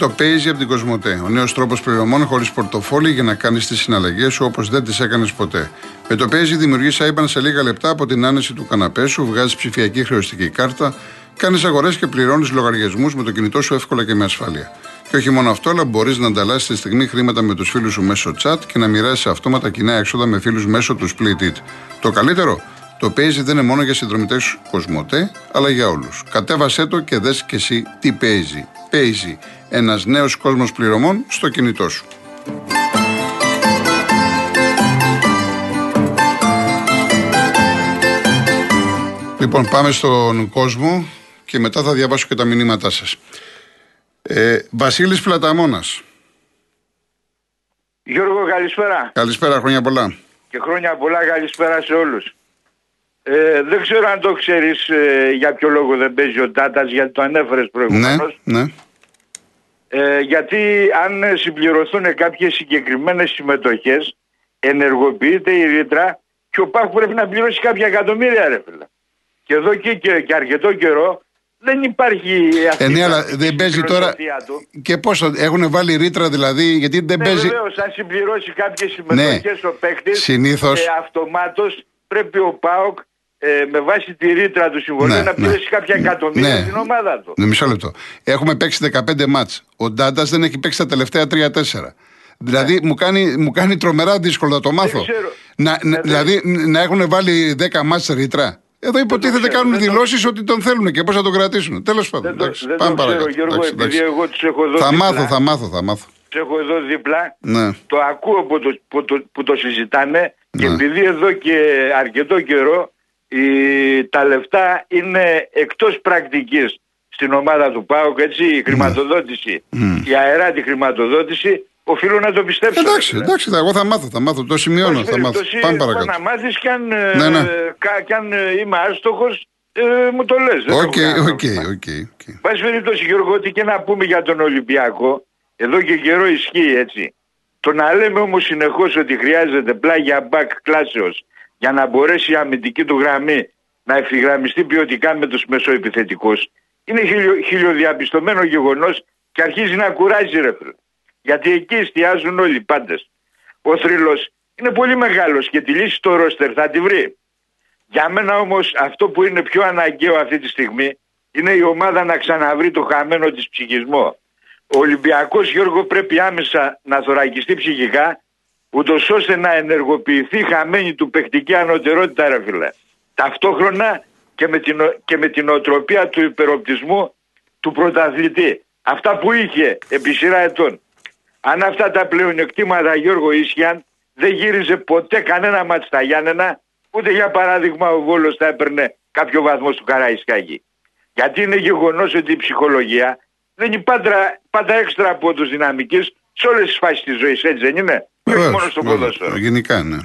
Ήρθε το Paisy από την Κοσμοτέ. Ο νέος τρόπος πληρωμών χωρίς πορτοφόλι για να κάνεις τις συναλλαγές σου όπως δεν τις έκανες ποτέ. Με το Paisy δημιουργείς IBAN σε λίγα λεπτά από την άνεση του καναπέ σου, βγάζεις ψηφιακή χρεωστική κάρτα, κάνεις αγορές και πληρώνεις λογαριασμούς με το κινητό σου εύκολα και με ασφάλεια. Και όχι μόνο αυτό, αλλά μπορείς να ανταλλάσσεις τη στιγμή χρήματα με τους φίλους σου μέσω chat και να μοιράσει αυτόματα κοινά έξοδα με φίλους μέσω του Split It. Το καλύτερο, το Paisy δεν είναι μόνο για συνδρομητές Κοσμοτέ, αλλά για όλους. Κατέβασέ το και δες και εσύ τι παίζει. Παίζει ένας νέος κόσμος πληρωμών στο κινητό σου. Λοιπόν, πάμε στον κόσμο και μετά θα διαβάσω και τα μηνύματά σας. Ε, Βασίλης Πλαταμόνας. Γιώργο, καλησπέρα. Καλησπέρα, χρόνια πολλά. Και χρόνια πολλά, καλησπέρα σε όλους. Ε, δεν ξέρω αν το ξέρεις ε, για ποιο λόγο δεν παίζει ο Τάτας, γιατί το ανέφερες προηγουμένως. Ναι, ναι. Ε, γιατί αν συμπληρωθούν κάποιες συγκεκριμένες συμμετοχές, ενεργοποιείται η ρήτρα και ο ΠΑΧ πρέπει να πληρώσει κάποια εκατομμύρια, ρε φίλε. Και εδώ και, και, και αρκετό καιρό δεν υπάρχει αυτή Ε, ναι, η αλλά δεν παίζει τώρα. του. Και πώ έχουν βάλει ρήτρα δηλαδή, γιατί δεν Ναι, παίζει. βεβαίως, αν συμπληρώσει κάποιες συμμετοχές ο παίκτης, Συνήθως. ε, αυτομάτως πρέπει ο ΠΑΟΚ ε, με βάση τη ρήτρα του συμβολίου Ναι, να ναι. πληρώσει κάποια εκατομμύρια Ναι. στην ομάδα του. Ναι, μισό λεπτό. Έχουμε παίξει 15 μάτς. Ο Ντάντας δεν έχει παίξει τα τελευταία 3-4. Δηλαδή μου, κάνει, μου κάνει τρομερά δύσκολο να το μάθω. ξέρω. Να, Ναι, να- δεν- δηλαδή να έχουν βάλει 10 μάτς ρήτρα. Εδώ υποτίθεται ξέρω, κάνουν δεν το- δηλώσεις ότι τον θέλουν και πώς θα τον κρατήσουν. Τέλος πάντων. Δεν το, εντάξει, δεν πάμε το ξέρω παρακάτω. Γιώργο, Εντάξει, επειδή εντάξει. εγώ τους έχω εδώ Θα δίπλα. μάθω, θα μάθω, θα μάθω. Τους έχω εδώ δίπλα. Ναι. Το ακούω που το, που το, που το συζητάνε και Ναι. επειδή εδώ και αρκετό καιρό η, τα λεφτά είναι εκτός πρακτικής στην ομάδα του ΠΑΟΚ, έτσι, η χρηματοδότηση, η αεράτη χρηματοδότηση, οφείλω να το πιστέψω. ρε Εντάξει, φίλε. εντάξει, θα- εγώ θα μάθω, θα μάθω. Το σημειώνω, Πάση θα μάθω. περιπτώσει, Πάμε πας παρακάτω. να μάθεις και αν, ε, Ναι, ναι. κα- και αν ε, είμαι άστοχος, ε, μου το λες. δεν Οκ, έχω κανένα οκ, πρόβλημα. OK. OK. Πάση περιπτώσει Γιώργο, ό,τι και να πούμε για τον Ολυμπιακό, εδώ και καιρό ισχύει έτσι. Το να λέμε όμως συνεχώς ότι χρειάζεται πλάγια μπακ κλάσεως για να μπορέσει η αμυντική του γραμμή να ευθυγραμμιστεί ποιοτικά με τους μεσοεπιθετικούς είναι χιλιο, χιλιοδιαπιστωμένο γεγονός και αρχίζει να κουράζει ρε φίλε. Γιατί εκεί εστιάζουν όλοι οι πάντες. Ο θρύλος είναι πολύ μεγάλος και τη λύση στο ρόστερ θα τη βρει. Για μένα όμως αυτό που είναι πιο αναγκαίο αυτή τη στιγμή είναι η ομάδα να ξαναβρει το χαμένο της ψυχισμό. Ο Ολυμπιακός Γιώργο πρέπει άμεσα να θωρακιστεί ψυχικά ούτως ώστε να ενεργοποιηθεί η χαμένη του παιχτική ανωτερότητα ρε φίλε. Ταυτόχρονα και με, την, ο- και με την οτροπία του υπεροπτισμού του πρωταθλητή. Αυτά που είχε επί σειρά ετών. Αν αυτά τα πλεονεκτήματα Γιώργο ίσχυαν δεν γύριζε ποτέ κανένα μάτς στα Γιάννενα ούτε για παράδειγμα ο Βόλος θα έπαιρνε κάποιο βαθμό του Καραϊσκάκη. Γιατί είναι γεγονός ότι η ψυχολογία δίνει πάντα, πάντα έξτρα από τους δυναμικής σε όλες τις φάσεις της ζωής έτσι δεν είναι; Και όχι Βεβαίως, μόνος στο βεβαίως. ποδόσφαιρο. Γενικά, ναι.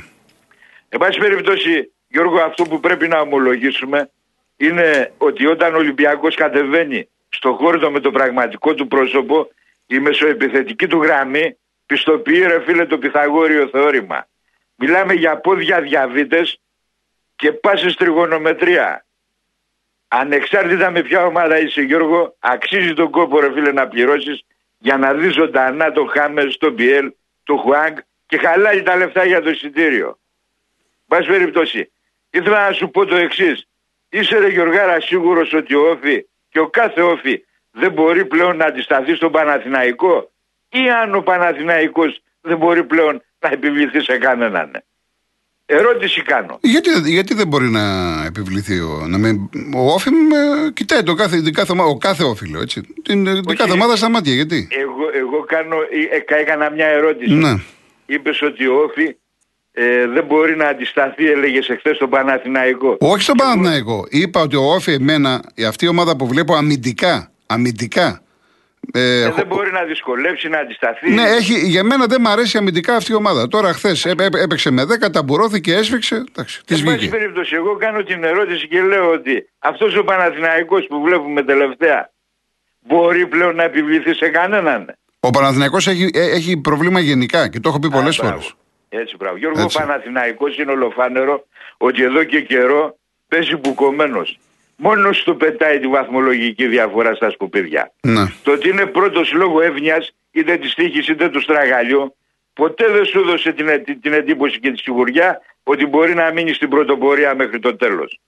Εν πάση περιπτώσει, Γιώργο, αυτό που πρέπει να ομολογήσουμε είναι ότι όταν ο Ολυμπιακός κατεβαίνει στο χώρο με το πραγματικό του πρόσωπο, η μεσοεπιθετική του γραμμή πιστοποιεί ρε φίλε το Πυθαγόριο θεώρημα. Μιλάμε για πόδια διαβήτες και πάσες τριγωνομετρία. Ανεξάρτητα με ποια ομάδα είσαι Γιώργο, αξίζει τον κόπο ρε φίλε να πληρώσεις για να δεις ζωντανά τον Χάμερ, τον Πιέλ, τον Χουάνγκ και χαλάει τα λεφτά για το εισιτήριο. Πάση περιπτώσει, ήθελα να σου πω το εξής. Είσαι ρε Γιωργάρα σίγουρος ότι ο Όφη και ο κάθε Όφη δεν μπορεί πλέον να αντισταθεί στον Παναθηναϊκό; Ή αν ο Παναθηναϊκός δεν μπορεί πλέον να επιβληθεί σε κανέναν; Ερώτηση κάνω. Γιατί, γιατί δεν μπορεί να επιβληθεί ο, να με, ο Όφη με, κοιτάει το κάθε, την κάθε, ομάδα- ο κάθε όφιλο, έτσι. Την, την Όχι. κάθε ομάδα στα μάτια, γιατί; Εγώ, εγώ κάνω, ε, ε, έκανα μια ερώτηση. Ναι. Είπες ότι ο Όφη ε, δεν μπορεί να αντισταθεί, έλεγες εχθές στον Παναθηναϊκό. Όχι στον Παναθηναϊκό. Είπα ότι ο Όφη εμένα, αυτή η ομάδα που βλέπω αμυντικά, αμυντικά. Ε, Ε, έχω- δεν μπορεί να δυσκολέψει, να αντισταθεί. ναι, έχει, για μένα δεν μου αρέσει αμυντικά αυτή η ομάδα. Τώρα χθες έπαιξε με 10, ταμπουρώθηκε, έσφιξε. Εντάξει, της Εν πάση βγήκε. περιπτώσει, εγώ κάνω την ερώτηση και λέω ότι αυτός ο Παναθηναϊκός που βλέπουμε τελευταία μπορεί πλέον να επιβληθεί σε κανέναν; Ο Παναθηναϊκός έχει, ε, έχει προβλήμα γενικά και το έχω πει πολλές Α, φορές. μπράβο. Έτσι, μπράβο. Γιώργο, Έτσι. ο Παναθηναϊκός είναι ολοφάνερο ότι εδώ και καιρό παίζει μπουκωμένος. μόνο του πετάει τη βαθμολογική διαφορά στα σκουπίδια. Ναι. Το ότι είναι πρώτος λόγω εύνοιας, είτε της τύχης είτε του στραγαλιού, ποτέ δεν σου έδωσε την, την, την εντύπωση και τη σιγουριά ότι μπορεί να μείνει στην πρωτοπορία μέχρι το τέλος.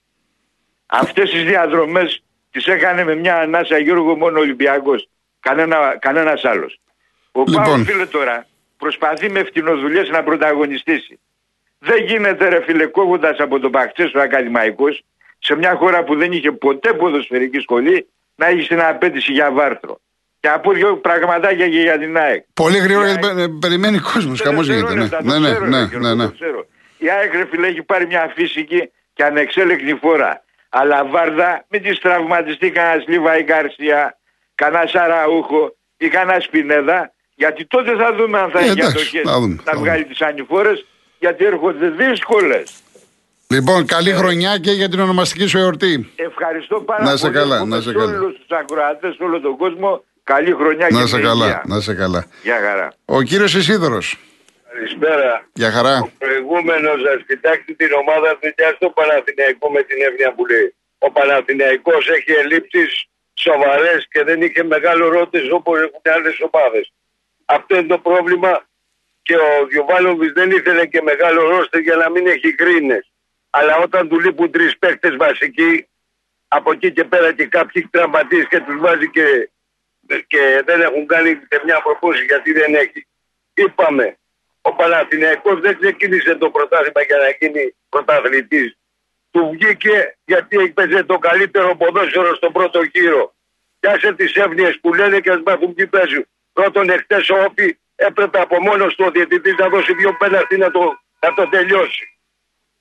Αυτές τις διαδρομές τις έκανε με μια ανάσα Γιώργο μόνο Ολυμπιακός, κανένα, κανένας άλλος. Ο Λοιπόν. Πάος φίλε τώρα προσπαθεί με φτηνοδουλειές να πρωταγωνιστήσει. Δεν γίνεται ρε φίλε κόβοντας από τον Παχτσέσο ακαδημαϊκός σε μια χώρα που δεν είχε ποτέ ποδοσφαιρική σχολή να έχεις την απέτηση για βάρθρο. Και από δύο πραγματάκια και για την ΑΕΚ. Πολύ γρήγορα Η γιατί ΑΕΚ- πε- περιμένει κόσμος. Χαμός γίνεται. Ναι, δευτερόλεπτα, ναι, το ναι, ξέρω, ναι, ρε Γιώργο, ναι, ναι. το ξέρω. Η ΑΕΚ ρε φίλε έχει πάρει μια φύσικη και ανεξέλεκτη φορά. Αλλά βάρδα μην της τραυματιστεί κανένας Λίβα ή Γκαρσία, κανένας Σαραούχο ή κανένας Σπινέδα. Γιατί τότε θα δούμε αν θα Ε, έχει εντάξει, αντοχές θα δούμε, θα να βγάλει τις ανηφόρες γιατί έρχονται δύσκολες. Λοιπόν, καλή χρονιά και για την ονομαστική σου εορτή. Ευχαριστώ πάρα Να σε πολύ. καλά, Εύχομαι να σε σε καλά. όλους τους ακροατές, σε όλο τον κόσμο, καλή χρονιά Να και σε με καλά, υγεία. να σε καλά. Γεια χαρά. Ο κύριος Ισίδωρος. Καλησπέρα. Για χαρά. Ο προηγούμενος, α κοιτάξτε την ομάδα του για στο Παναθηναϊκό με την εύνοια που λέει. Ο Παναθηναϊκός έχει ελλείψεις σοβαρές και δεν είχε μεγάλο ρότε όπως έχουν άλλες ομάδες. Αυτό είναι το πρόβλημα και ο Γιωβάνοβιτ δεν ήθελε και μεγάλο ρόστερ για να μην έχει γκρίνες. Αλλά όταν του λείπουν τρεις παίκτες βασικοί, από εκεί και πέρα και κάποιοι τραυματίες και τους βάζει και, και δεν έχουν κάνει και μια προπόση γιατί δεν έχει. Είπαμε, ο Παναθηναϊκός δεν ξεκίνησε το πρωτάθλημα για να γίνει πρωταθλητής. Του βγήκε γιατί έπαιζε το καλύτερο ποδόσφαιρο στον πρώτο γύρο. Πιάσε τις εύνοίες που λένε και ας μάθουν τι παίζουν. Πρώτον εχθές ο Όφη έπρεπε από μόνος του ο διαιτητής να δώσει δύο πέναλτι να το, να το τελειώσει.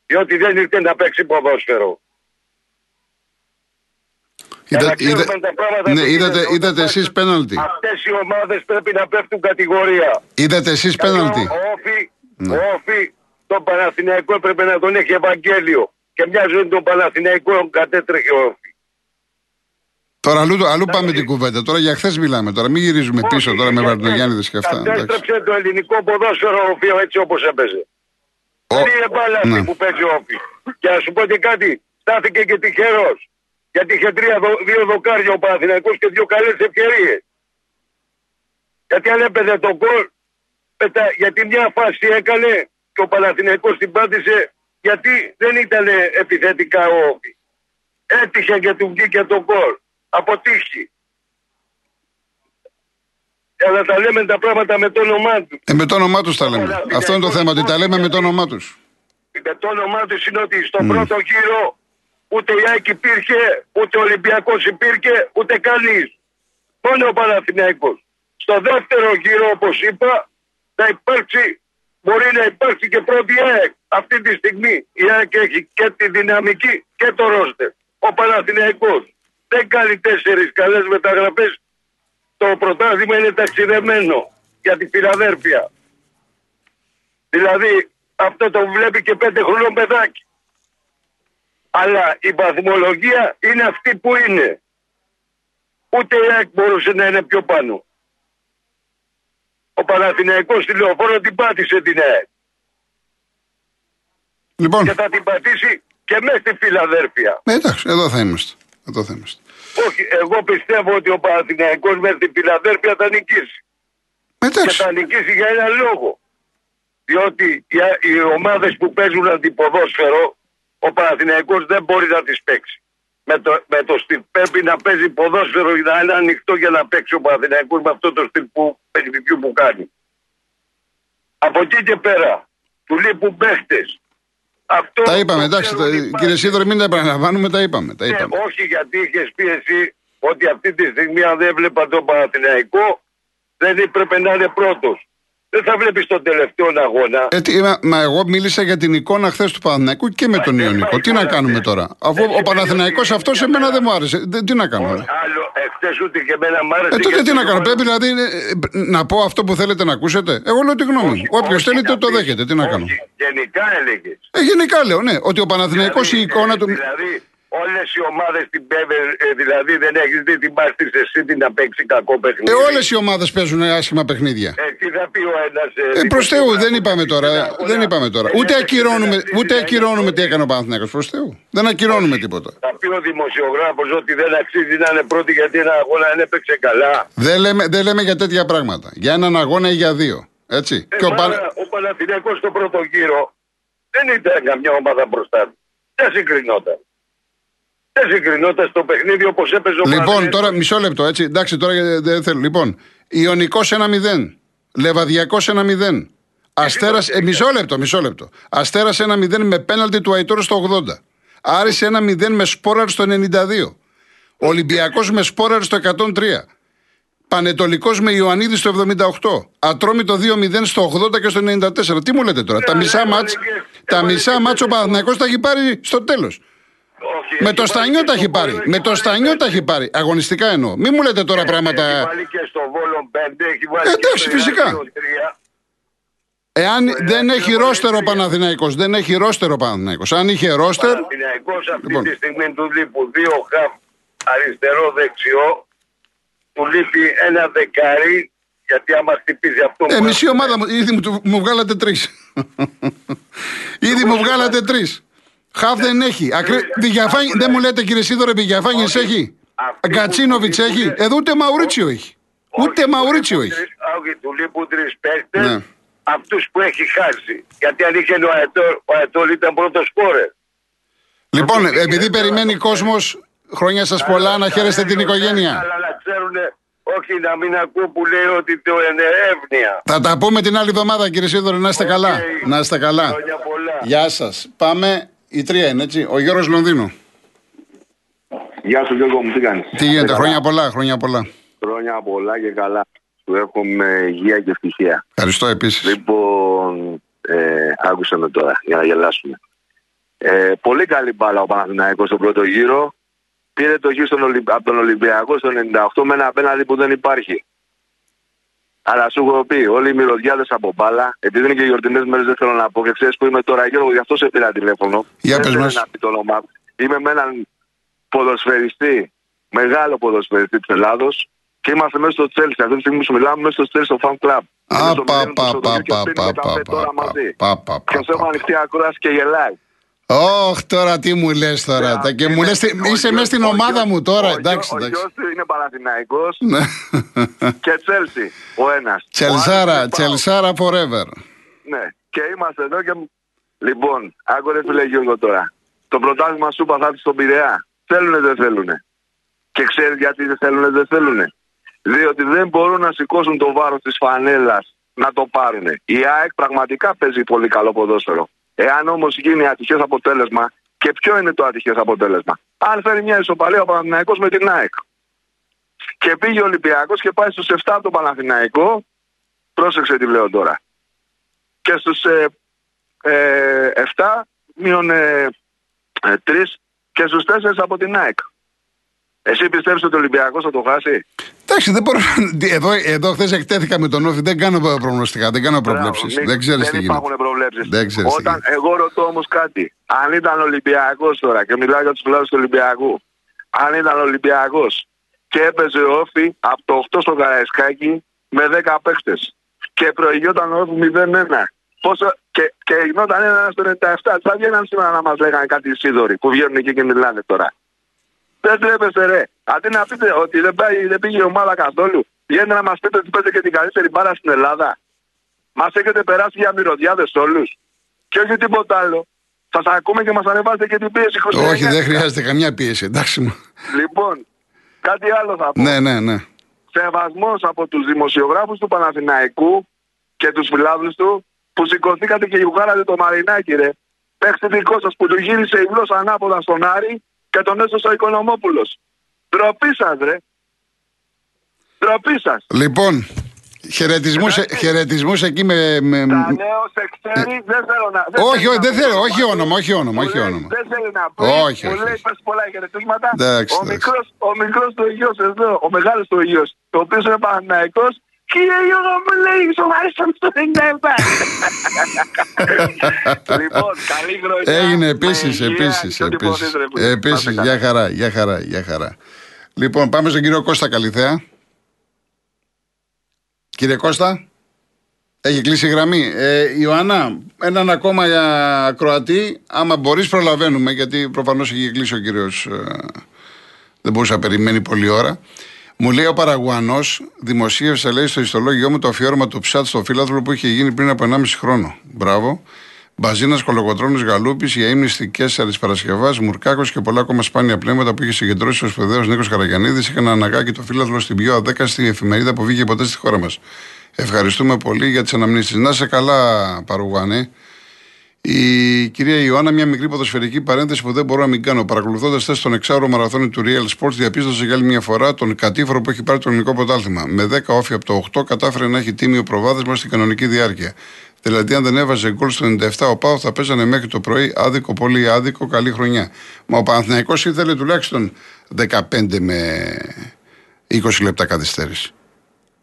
Διότι δεν ήρθε να παίξει ποδόσφαιρο. Για να Είδα- ξέρουμε είδα- τα πράγματα Ναι, που είδατε, γίνεται είδατε όταν εσείς παίζουν. πέναλτι. Αυτές οι ομάδες πρέπει να πέφτουν κατηγορία. Είδατε εσείς πέναλτι. Ο Όφη, Ναι. ο Όφη τον Παναθηναϊκό έπρεπε να τον έχει Ευαγγέλιο. Και μια ζωή τον Παναθηναϊκό κατέτρεχε ο Όφη. Τώρα αλλού, αλλού πάμε την κουβέντα. Τώρα για χθες μιλάμε. Τώρα μην γυρίζουμε πίσω Όχι, τώρα με γιατί Βαρδινογιάννηδε και αυτά. εντάξει. Κατέστρεψε το ελληνικό ποδόσφαιρο ο Όφη έτσι όπως έπαιζε. Ο- Δεν είναι μπάλα αυτή ναι. που παίζει ο Όφη. Και να σου πω και κάτι, στάθηκε και τυχερός. Γιατί είχε τρία, δο- δύο δοκάρια ο Παναθηναϊκός και δύο καλές ευκαιρίες. Γιατί αν έπαιζε το γκολ, πετα- γιατί μια φάση έκανε και ο Παναθηναϊκός την πάτησε γιατί δεν ήταν επιθετικά ο Όφη. Έτυχε και του βγήκε το γκολ. Αποτύχει. Αλλά τα λέμε τα πράγματα με το όνομά τους. Ε, με το όνομά τους τα λέμε. Αυτό είναι το θέμα, ότι τα λέμε με το όνομά τους. Με το όνομά τους είναι ότι στον πρώτο γύρο ούτε η ΑΕΚ υπήρχε, ούτε ο Ολυμπιακός υπήρχε, ούτε κανείς. Μόνο ο Παναθηναϊκός. Στο δεύτερο γύρο, όπως είπα, θα υπάρξει, μπορεί να υπάρξει και πρώτη ΑΕΚ. Αυτή τη στιγμή η ΑΕΚ έχει και τη δυναμική και το ρόστερ. Ο Παναθηναϊκός δεν κάνει τέσσερις καλές μεταγραφές. Το πρωτάθλημα είναι ταξιδεμένο για τη Φιλαδέρφια. Δηλαδή αυτό το βλέπει και πέντε χρονών παιδάκι. Αλλά η βαθμολογία είναι αυτή που είναι. Ούτε η ΑΕΚ μπορούσε να είναι πιο πάνω. Ο Παναθηναϊκός στη λεωφόρο την πάτησε την ΑΕΚ. Λοιπόν, Και θα την πατήσει και μέσα στη Φιλαδέρφια. ε, εντάξει, εδώ θα είμαστε. Εδώ θα είμαστε. Όχι, εγώ πιστεύω ότι ο Παναθηναϊκός μέσα στη Φιλαδέρφια θα νικήσει. Και Εντάξει. θα νικήσει για ένα λόγο. Διότι οι, οι ομάδες που παίζουν αντιποδόσφαιρο, ο Παναθηναϊκός δεν μπορεί να τις παίξει. Με το, με το στυλ πρέπει να παίζει ποδόσφαιρο για να είναι ανοιχτό για να παίξει ο Παναθηναϊκός με αυτό το στυλ που, παιχνιδιού που κάνει. Από εκεί και πέρα, του λείπουν παίχτες. Αυτός Τα είπαμε, το εντάξει. ξέρω τα- ότι Κύριε Σίδωρο, μην τα επαναλαμβάνουμε, τα είπαμε. Τα ε, είπαμε. όχι γιατί είχες πει εσύ ότι αυτή τη στιγμή αν δεν έβλεπα τον Παναθηναϊκό δεν έπρεπε να είναι πρώτος. Δεν θα βλέπεις τον τελευταίο αγώνα. Ε, τι, μα, μα εγώ μίλησα για την εικόνα χθες του Παναθηναϊκού και με τον Ε, Ιωνικό. πάει Τι να καλά, κάνουμε ε. τώρα; Αφού Έτσι ο Παναθηναϊκός σημαίνει αυτός ότι σε για μένα μένα- δεν μου άρεσε. Δεν- Τι να κάνουμε; Όχι, άλλο, εχθές ούτε και εμένα μ' άρεσε. Ε, τότε γιατί τι να το κάνω; βάλω- Πρέπει δηλαδή ε, ε, να πω αυτό που θέλετε να ακούσετε; Εγώ λέω τη γνώμη μου. Όχι, Όποιος όχι θέλει να το, το πεις. δέχεται. Τι να κάνω; Όχι, γενικά έλεγες. Ε, γενικά λέω, ναι. Ότι ο Παναθηναϊκός η Δηλαδή, εικόνα του. Δηλαδή, Όλες οι ομάδες την πέβε, ε, δηλαδή δεν έχεις δει την πάστη σε City να παίξει κακό παιχνίδι. Ε, όλες οι ομάδες παίζουν άσχημα παιχνίδια. Ε, τι θα πει ο ένας. Ε, προς Θεού, δεν είπαμε τώρα. Δεν είπαμε τώρα. Ούτε ακυρώνουμε, ούτε ακυρώνουμε τι έκανε ο Παναθηναϊκός προς Θεού. Δεν ακυρώνουμε τίποτα. Θα πει ο δημοσιογράφος ότι δεν αξίζει να είναι πρώτη γιατί ένα αγώνα δεν έπαιξε καλά. Δεν λέμε, δεν λέμε για τέτοια πράγματα. Για έναν αγώνα ή για δύο. Έτσι. Ε, Και ο Πανα... Πα- ο Παναθηναϊκός στο πρώτο γύρο δεν ήταν καμιά ομάδα μπροστά του. Δεν συγκρινόταν. Δεν συγκρινόταν στο παιχνίδι όπως έπαιζε ο Λοιπόν, Παναθηναϊκός. τώρα μισό λεπτό, έτσι. Εντάξει, τώρα ε, δεν θέλω. Λοιπόν, Ιωνικός 1-0. Λεβαδιακός 1-0. Αστέρα. Ε, μισό λεπτό, μισό λεπτό. Αστέρας 1-0 με πέναλτι του Αϊτόρου στο 80. Άρης 1-0 με σπόραρ στο 92. Ολυμπιακός με σπόραρ στο 103. Πανετολικός με Ιωαννίδη στο 78. Ατρόμητο 2-0 στο 80 και στο 94. Τι μου λέτε τώρα, τα Ναι, μισά ναι, μάτς, ναι, τα ναι, μισά ναι, μάτς ο ναι, Παναθηναϊκός τα έχει πάρει στο τέλος. Όχι, Με έχει το βάλει Στανιό και τα στο έχει πάρει. Βόλο, Με το βάλει Στανιό πέντε. τα έχει πάρει. Αγωνιστικά εννοώ. Μην μου λέτε τώρα Έχει πράγματα. βάλει και στο Βόλο 5, έχει βάλει Ε, και εντάξει, στο φυσικά. Ηράκλειο τρία. Εάν δεν έχει Ηράκλειο ρόστερο ο τρία. Παναθηναϊκός, δεν έχει ρόστερο ο Παναθηναϊκός. Αν είχε ρόστερ, Παναθηναϊκός αυτή Λοιπόν. τη στιγμή του λείπουν δύο χαμ αριστερό δεξιό. Του λείπει ένα δεκάρι γιατί άμα χτυπήσει αυτό ε, που μισή έχουμε- ομάδα μου, ήδη μου, μου βγάλατε τρεις. ήδη μου βγάλατε τρεις. Χαφ δεν έχει. Ακρι... Βηγιαφάνι, δεν μου λέτε κύριε Σίδωρε, Βηγιαφάνι Όχι. έχει; Αυτοί που Γκατσίνοβιτ του έχει; λείπουν- Εδώ ούτε Μαουρίτσιο έχει. Όχι, Ούτε του Μαουρίτσιο λείπουν έχει. τρεις- Όχι, του λείπουν τρει παίχτε. Ναι. Αυτούς που έχει χάσει. Γιατί αν είχε ο Αετόλ, ο Αετόλ ήταν πρώτος σκόρε. Λοιπόν, Αυτό επειδή είναι περιμένει το- κόσμος, χρόνια σας πολλά, να χαίρεστε την οικογένεια. Αλλά να ξέρουν, όχι να μην ακούω που λέει ότι το είναι εύνοια. Θα τα πούμε την άλλη εβδομάδα, κύριε Σίδωρε, να είστε καλά. Οκ. Να είστε καλά. Χρόνια πολλά. Γεια σας. Πάμε. Η τρία είναι έτσι. Ο Γιώργος Λονδίνου. Γεια σου Γιώργο μου, τι κάνεις; Τι γίνεται, Καλά. χρόνια πολλά, χρόνια πολλά. Χρόνια πολλά και καλά. Σου εύχομαι υγεία και ευτυχία. Ευχαριστώ επίσης. Λοιπόν, ε, άκουσε με τώρα για να γελάσουμε. Ε, πολύ καλή μπάλα ο Παναθηναϊκός στον πρώτο γύρο. Πήρε το γύρο στον Ολυμπ... από τον Ολυμπιακό στο 98 με ένα απέναντι που δεν υπάρχει. Αλλά σου έχω πει, όλοι οι μυρωδιάδες από μπάλα, επειδή είναι και γιορτινές μέρες, δεν θέλω να πω και ξέρεις που είμαι τώρα, Γιώργο, γι' αυτό σε πήρα τηλέφωνο. Για δεν πες θέλω μας. να πει το όνομά μου. Είμαι με έναν ποδοσφαιριστή, μεγάλο ποδοσφαιριστή της Ελλάδος και είμαστε μέσα στο Τσέλσι. Αυτή τη στιγμή που σου μιλάμε, μέσα στο Τσέλσι, στο fan club. Α, Είναι στο πα, μηδέν του πα, Σωτηρίου και πα, πίνουμε πα, καφέ πα, τώρα πα, μαζί. πα, πα, πα, Και σου έχω πα. ανοιχτή ακρόαση και γελάει. Όχι, τώρα τι μου λες τώρα. τα- Και μου λες, τι- Ο είσαι γιος- μέσα στην ο ομάδα γιος- μου τώρα. ο Εντάξει, γιος- Ο εντάξει. γιος του είναι Παναθηναϊκός Ναι. και Τσέλσι ο ένας. Ο Τσελσάρα, άλλος είναι ΠΑΟΚ. Τσελσάρα forever. Ναι, και είμαστε εδώ και. Λοιπόν, άκου ρε φίλε Γιώργο τώρα. Το πρωτάθλημα σου είπα θα έρθεις στον Πειραιά. Θέλουνε δεν θέλουνε. Και ξέρεις γιατί δεν θέλουνε δεν θέλουνε. Διότι δεν μπορούν να σηκώσουν το βάρος της φανέλας να το πάρουν. Η ΑΕΚ πραγματικά παίζει πολύ καλό ποδόσφαιρο. Εάν όμως γίνει ατυχές αποτέλεσμα, και ποιο είναι το ατυχές αποτέλεσμα; Αν φέρει μια ισοπαλία ο Παναθηναϊκός με την ΑΕΚ. Και πήγε ο Ολυμπιακός και πάει στους 7 από τον Παναθηναϊκό. Πρόσεξε τι λέω τώρα και στους ε, ε, 7 μείον ε, 3 και στους 4 από την ΑΕΚ. Εσύ πιστεύεις ότι ο Ολυμπιακός θα το χάσει; Εντάξει, δεν μπορώ. Εδώ, εδώ χθες εκτέθηκα με τον Όφη. Δεν κάνω προγνωστικά, δεν κάνω προβλέψεις. Μπράβο, μην- Δεν ξέρεις τι Δεν γίνεται. υπάρχουν προβλέψεις. Δεν ξέρεις τι Όταν, γίνεται. εγώ ρωτώ όμως κάτι. Αν ήταν Ολυμπιακός τώρα και μιλάω για τους φιλάδους του Ολυμπιακού. Αν ήταν Ολυμπιακός και έπαιζε ο Όφη από το 8 στο Καραϊσκάκι με 10 παίχτες και προηγιόταν ο Όφη 0-1. Πόσο, και, και γινόταν ένα στο 97. Θα βγαίναν σήμερα να μας λέγανε κάτι οι Σίδωροι που βγαίνουν εκεί και μιλάνε τώρα. Δεν τρέπεστε ρε. Αντί να πείτε ότι δεν, πάει, δεν πήγε η ομάδα καθόλου, βγαίνετε να μας πείτε ότι παίζει και την καλύτερη μπάρα στην Ελλάδα. Μας έχετε περάσει για μυρωδιάδες όλους. Και όχι τίποτα άλλο. Σας ακούμε και μας ανεβάζετε και την πίεση 29. Όχι, δεν χρειάζεται καμιά πίεση. Εντάξει μου. Λοιπόν, κάτι άλλο θα πω. Ναι, ναι, ναι. Σεβασμός από τους δημοσιογράφους του Παναθηναϊκού και τους φιλάδου του που σηκωθήκατε και γιουγάρατε το Μαρινάκι, ρε. Παίξτε δικό σας που του γύρισε η γλώσσα ανάποδα στον Άρη και τον έσωσε ο Οικονομόπουλος. Ντροπή σα, ρε. Ντροπή σα. Λοιπόν, χαιρετισμούς εκεί με. με... Τα λέω σε ξέρει, δεν θέλω να. Ε, Όχι, θέλω όχι, να δεν πω θέλω, το όχι όνομα, όχι όνομα, Μου όχι λέει, όνομα. Δεν θέλει να πει. Όχι, μου όχι, λέει όχι. πες πολλά χαιρετίσματα. Εντάξει, ο εντάξει. μικρός, ο μικρός του Υγιός εδώ, ο μεγάλος του Υγιός, το οποίο είναι Παναθηναϊκός Κύριε Γιώργο μου λέει σοβαρίσαν στο 97. λοιπόν, καλή χρονιά. Έγινε με επίσης, υγεία επίσης. και ό,τι μπορείτε, ρε φίλε. Επίσης, Πάστε καλά. για χαρά, για χαρά, για χαρά. Λοιπόν, πάμε στον κύριο Κώστα Καλιθέα. Κύριε Κώστα, έχει κλείσει η γραμμή. Ε, Ιωάννα, έναν ακόμα για Κροατή. Άμα μπορείς, προλαβαίνουμε, γιατί προφανώς έχει κλείσει ο κύριος. δεν μπορούσε να περιμένει πολλή ώρα. Μου λέει ο Παραγουανό, δημοσίευσε λέει στο ιστολόγιο μου το αφιέρωμα του Ψάτ στο φύλαθλο που είχε γίνει πριν από 1,5 χρόνο. Μπράβο. Μπαζίνας Κολοκοτρόνη Γαλούπης για ύμνηστικέ Παρασκευάς, Μουρκάκος και πολλά ακόμα σπάνια πνεύματα που είχε συγκεντρώσει ο σπουδαίος Νίκος Καραγιανίδης είχαν αναγκάκι το φύλαθλο στην πιο αδέκαστη εφημερίδα που βγήκε ποτέ στη χώρα μας. Ευχαριστούμε πολύ για τις αναμνήσεις. Να σε καλά, Παρουγουάνη. Η κυρία Ιωάννα, μια μικρή ποδοσφαιρική παρένθεση που δεν μπορώ να μην κάνω. Παρακολουθώντας χθες τον εξάωρο μαραθώνιο του Real Sports, διαπίστωσε για άλλη μια φορά τον κατήφορο που έχει πάρει το ελληνικό πρωτάθλημα. Με 10 όφη από το 8 κατάφερε να έχει τίμιο προβάδισμα στην κανονική διάρκεια. Δηλαδή, αν δεν έβαζε γκολ στο 97, ο Πάο θα παίζανε μέχρι το πρωί άδικο, πολύ άδικο, καλή χρονιά. Μα ο Παναθηναϊκός ήθελε τουλάχιστον 15 με 20 λεπτά καθυστέρηση.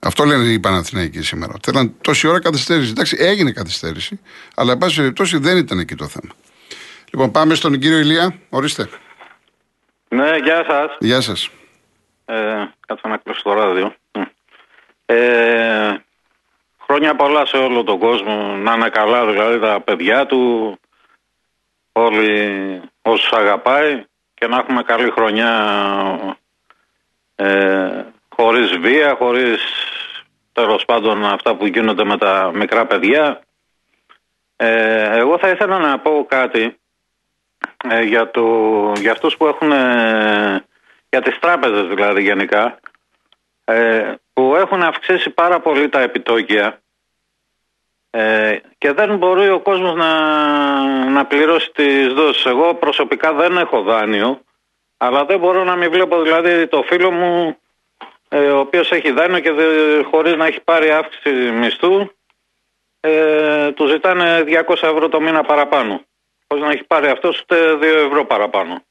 Αυτό λένε οι Παναθηναϊκοί σήμερα. Θέλαν τόση ώρα καθυστέρηση. Εντάξει, έγινε καθυστέρηση, αλλά εν πάση περιπτώσει δεν ήταν εκεί το θέμα. Λοιπόν, πάμε στον κύριο Ηλία. Ορίστε. Ναι, γεια σας. Γεια σας. Ε, κάτσε να κλείσω το ράδιο. Ε, χρόνια πολλά σε όλο τον κόσμο. Να είναι καλά δηλαδή τα παιδιά του, όλοι όσους αγαπάει και να έχουμε καλή χρονιά ε, χωρίς βία, χωρίς τέλος πάντων αυτά που γίνονται με τα μικρά παιδιά. Ε, εγώ θα ήθελα να πω κάτι ε, για, το, για αυτούς που έχουν, ε, για τις τράπεζες δηλαδή γενικά, ε, που έχουν αυξήσει πάρα πολύ τα επιτόκια ε, και δεν μπορεί ο κόσμος να, να πληρώσει τις δόσεις. Εγώ προσωπικά δεν έχω δάνειο, αλλά δεν μπορώ να μην βλέπω δηλαδή το φίλο μου ε, ο οποίος έχει δάνειο και δε, χωρίς να έχει πάρει αύξηση μισθού ε, του ζητάνε 200 ευρώ το μήνα παραπάνω. Πώς να έχει πάρει αυτός ούτε 2 ευρώ παραπάνω.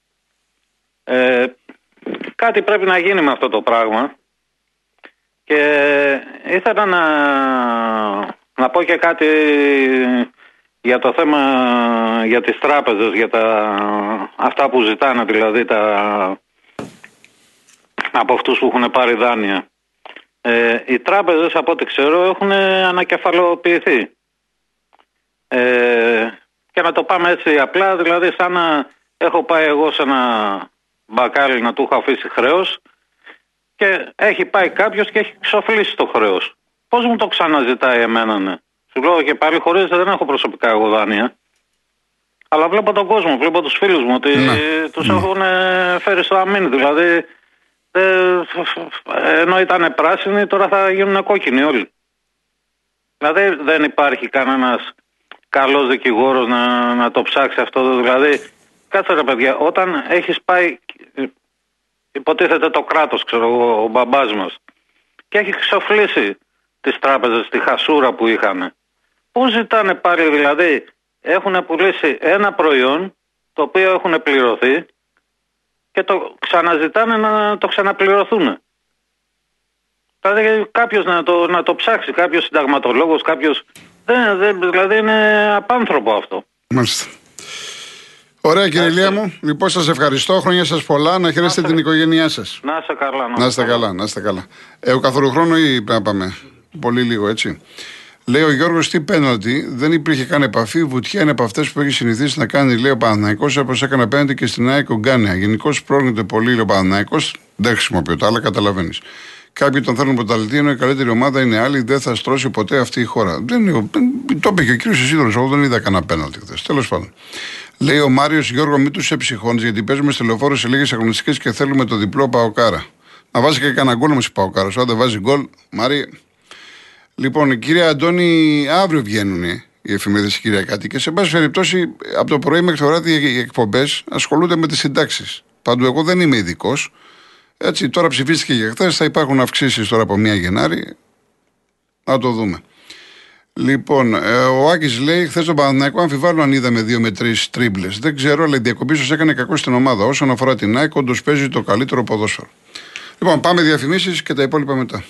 Ε, κάτι πρέπει να γίνει με αυτό το πράγμα και ήθελα να, να πω και κάτι για το θέμα για τις τράπεζες, για τα, αυτά που ζητάνε δηλαδή τα, από αυτούς που έχουν πάρει δάνεια. Ε, οι τράπεζες από ό,τι ξέρω έχουν ανακεφαλοποιηθεί. Ε, και να το πάμε έτσι απλά, δηλαδή σαν να έχω πάει εγώ σε ένα μπακάλι να του έχω αφήσει χρέος και έχει πάει κάποιος και έχει ξοφλήσει το χρέος. Πώς μου το ξαναζητάει εμένα, ναι. Σου λέω και πάλι χωρίς δεν έχω προσωπικά εγώ δάνεια. Αλλά βλέπω τον κόσμο, βλέπω τους φίλους μου ότι Ναι. τους έχουν ε, φέρει στο αμήν. Δηλαδή ε, ενώ ήταν πράσινοι τώρα θα γίνουν κόκκινοι όλοι. Δηλαδή δεν υπάρχει κανένας καλός δικηγόρος να, να το ψάξει αυτό. Δηλαδή, κάτσε ρε παιδιά, όταν έχεις πάει, ε, υποτίθεται το κράτος, ξέρω εγώ, ο μπαμπάς μας, και έχει ξοφλήσει τις τράπεζες, τη χασούρα που είχαν. Πού ζητάνε πάλι δηλαδή, έχουν πουλήσει ένα προϊόν το οποίο έχουν πληρωθεί και το ξαναζητάνε να το ξαναπληρωθούν. Δηλαδή κάποιος να το, να το ψάξει, κάποιος συνταγματολόγος, κάποιος... Δεν, δεν, δηλαδή είναι απάνθρωπο αυτό. Μάλιστα. Ωραία, κύριε Ηλία μου. Λοιπόν, σας ευχαριστώ. Χρόνια σας πολλά. Να χαιρέσετε την οικογένειά σας. Να είστε καλά. Να είστε καλά, να είστε καλά. Ε, ο καθόλου χρόνο ή πρέπει να πάμε. Πολύ λίγο, έτσι. Λέει ο Γιώργος, τι πέναλτι, δεν υπήρχε καν επαφή. Βουτιά είναι από αυτές που έχει συνηθίσει να κάνει, λέει ο Παναναναϊκό, όπως έκανε απέναντι και στην ΑΕΚ ο Γκάνια. Γενικώς πρόκειται πολύ, λέει ο Παναναναϊκό. Δεν χρησιμοποιώ τα άλλα, καταλαβαίνεις. Κάποιοι τον θέλουν πρωταθλητή, ενώ η καλύτερη ομάδα είναι άλλη, δεν θα στρώσει ποτέ αυτή η χώρα. Δεν, είναι- το είπε και ο κύριος Ισίδωρος, εγώ δεν είδα κανένα πέναλτι χθες. Τέλος πάντων. Λέει ο Μάριος Γιώργο, μην τους εψυχώνεις, γιατί παίζουμε στη λεωφόρο σε λίγες αγωνιστικές και θέλουμε το διπλό Παοκάρα. Να βάζει και κανένα γκολ όμω η Παοκάρα. Αν δεν βάζει γκολ, Μάρι. Λοιπόν, κύριε Αντώνη, αύριο βγαίνουν οι εφημερίδες Κυριακάτη και σε πάση περιπτώσει από το πρωί μέχρι το βράδυ οι εκπομπές ασχολούνται με τις συντάξεις. Παντού, εγώ δεν είμαι ειδικός. Έτσι, τώρα ψηφίστηκε για χθες, θα υπάρχουν αυξήσεις τώρα από 1 Γενάρη. Να το δούμε. Λοιπόν, ε, ο Άκης λέει: Χθες τον Παναθηναϊκό αμφιβάλλω αν είδαμε δύο με τρεις τρίμπλες. Δεν ξέρω, αλλά η διακοπή ίσω έκανε κακό στην ομάδα. Όσον αφορά την ΑΕΚ, όντως παίζει το καλύτερο ποδόσφαιρο. Λοιπόν, πάμε διαφημίσεις και τα υπόλοιπα μετά.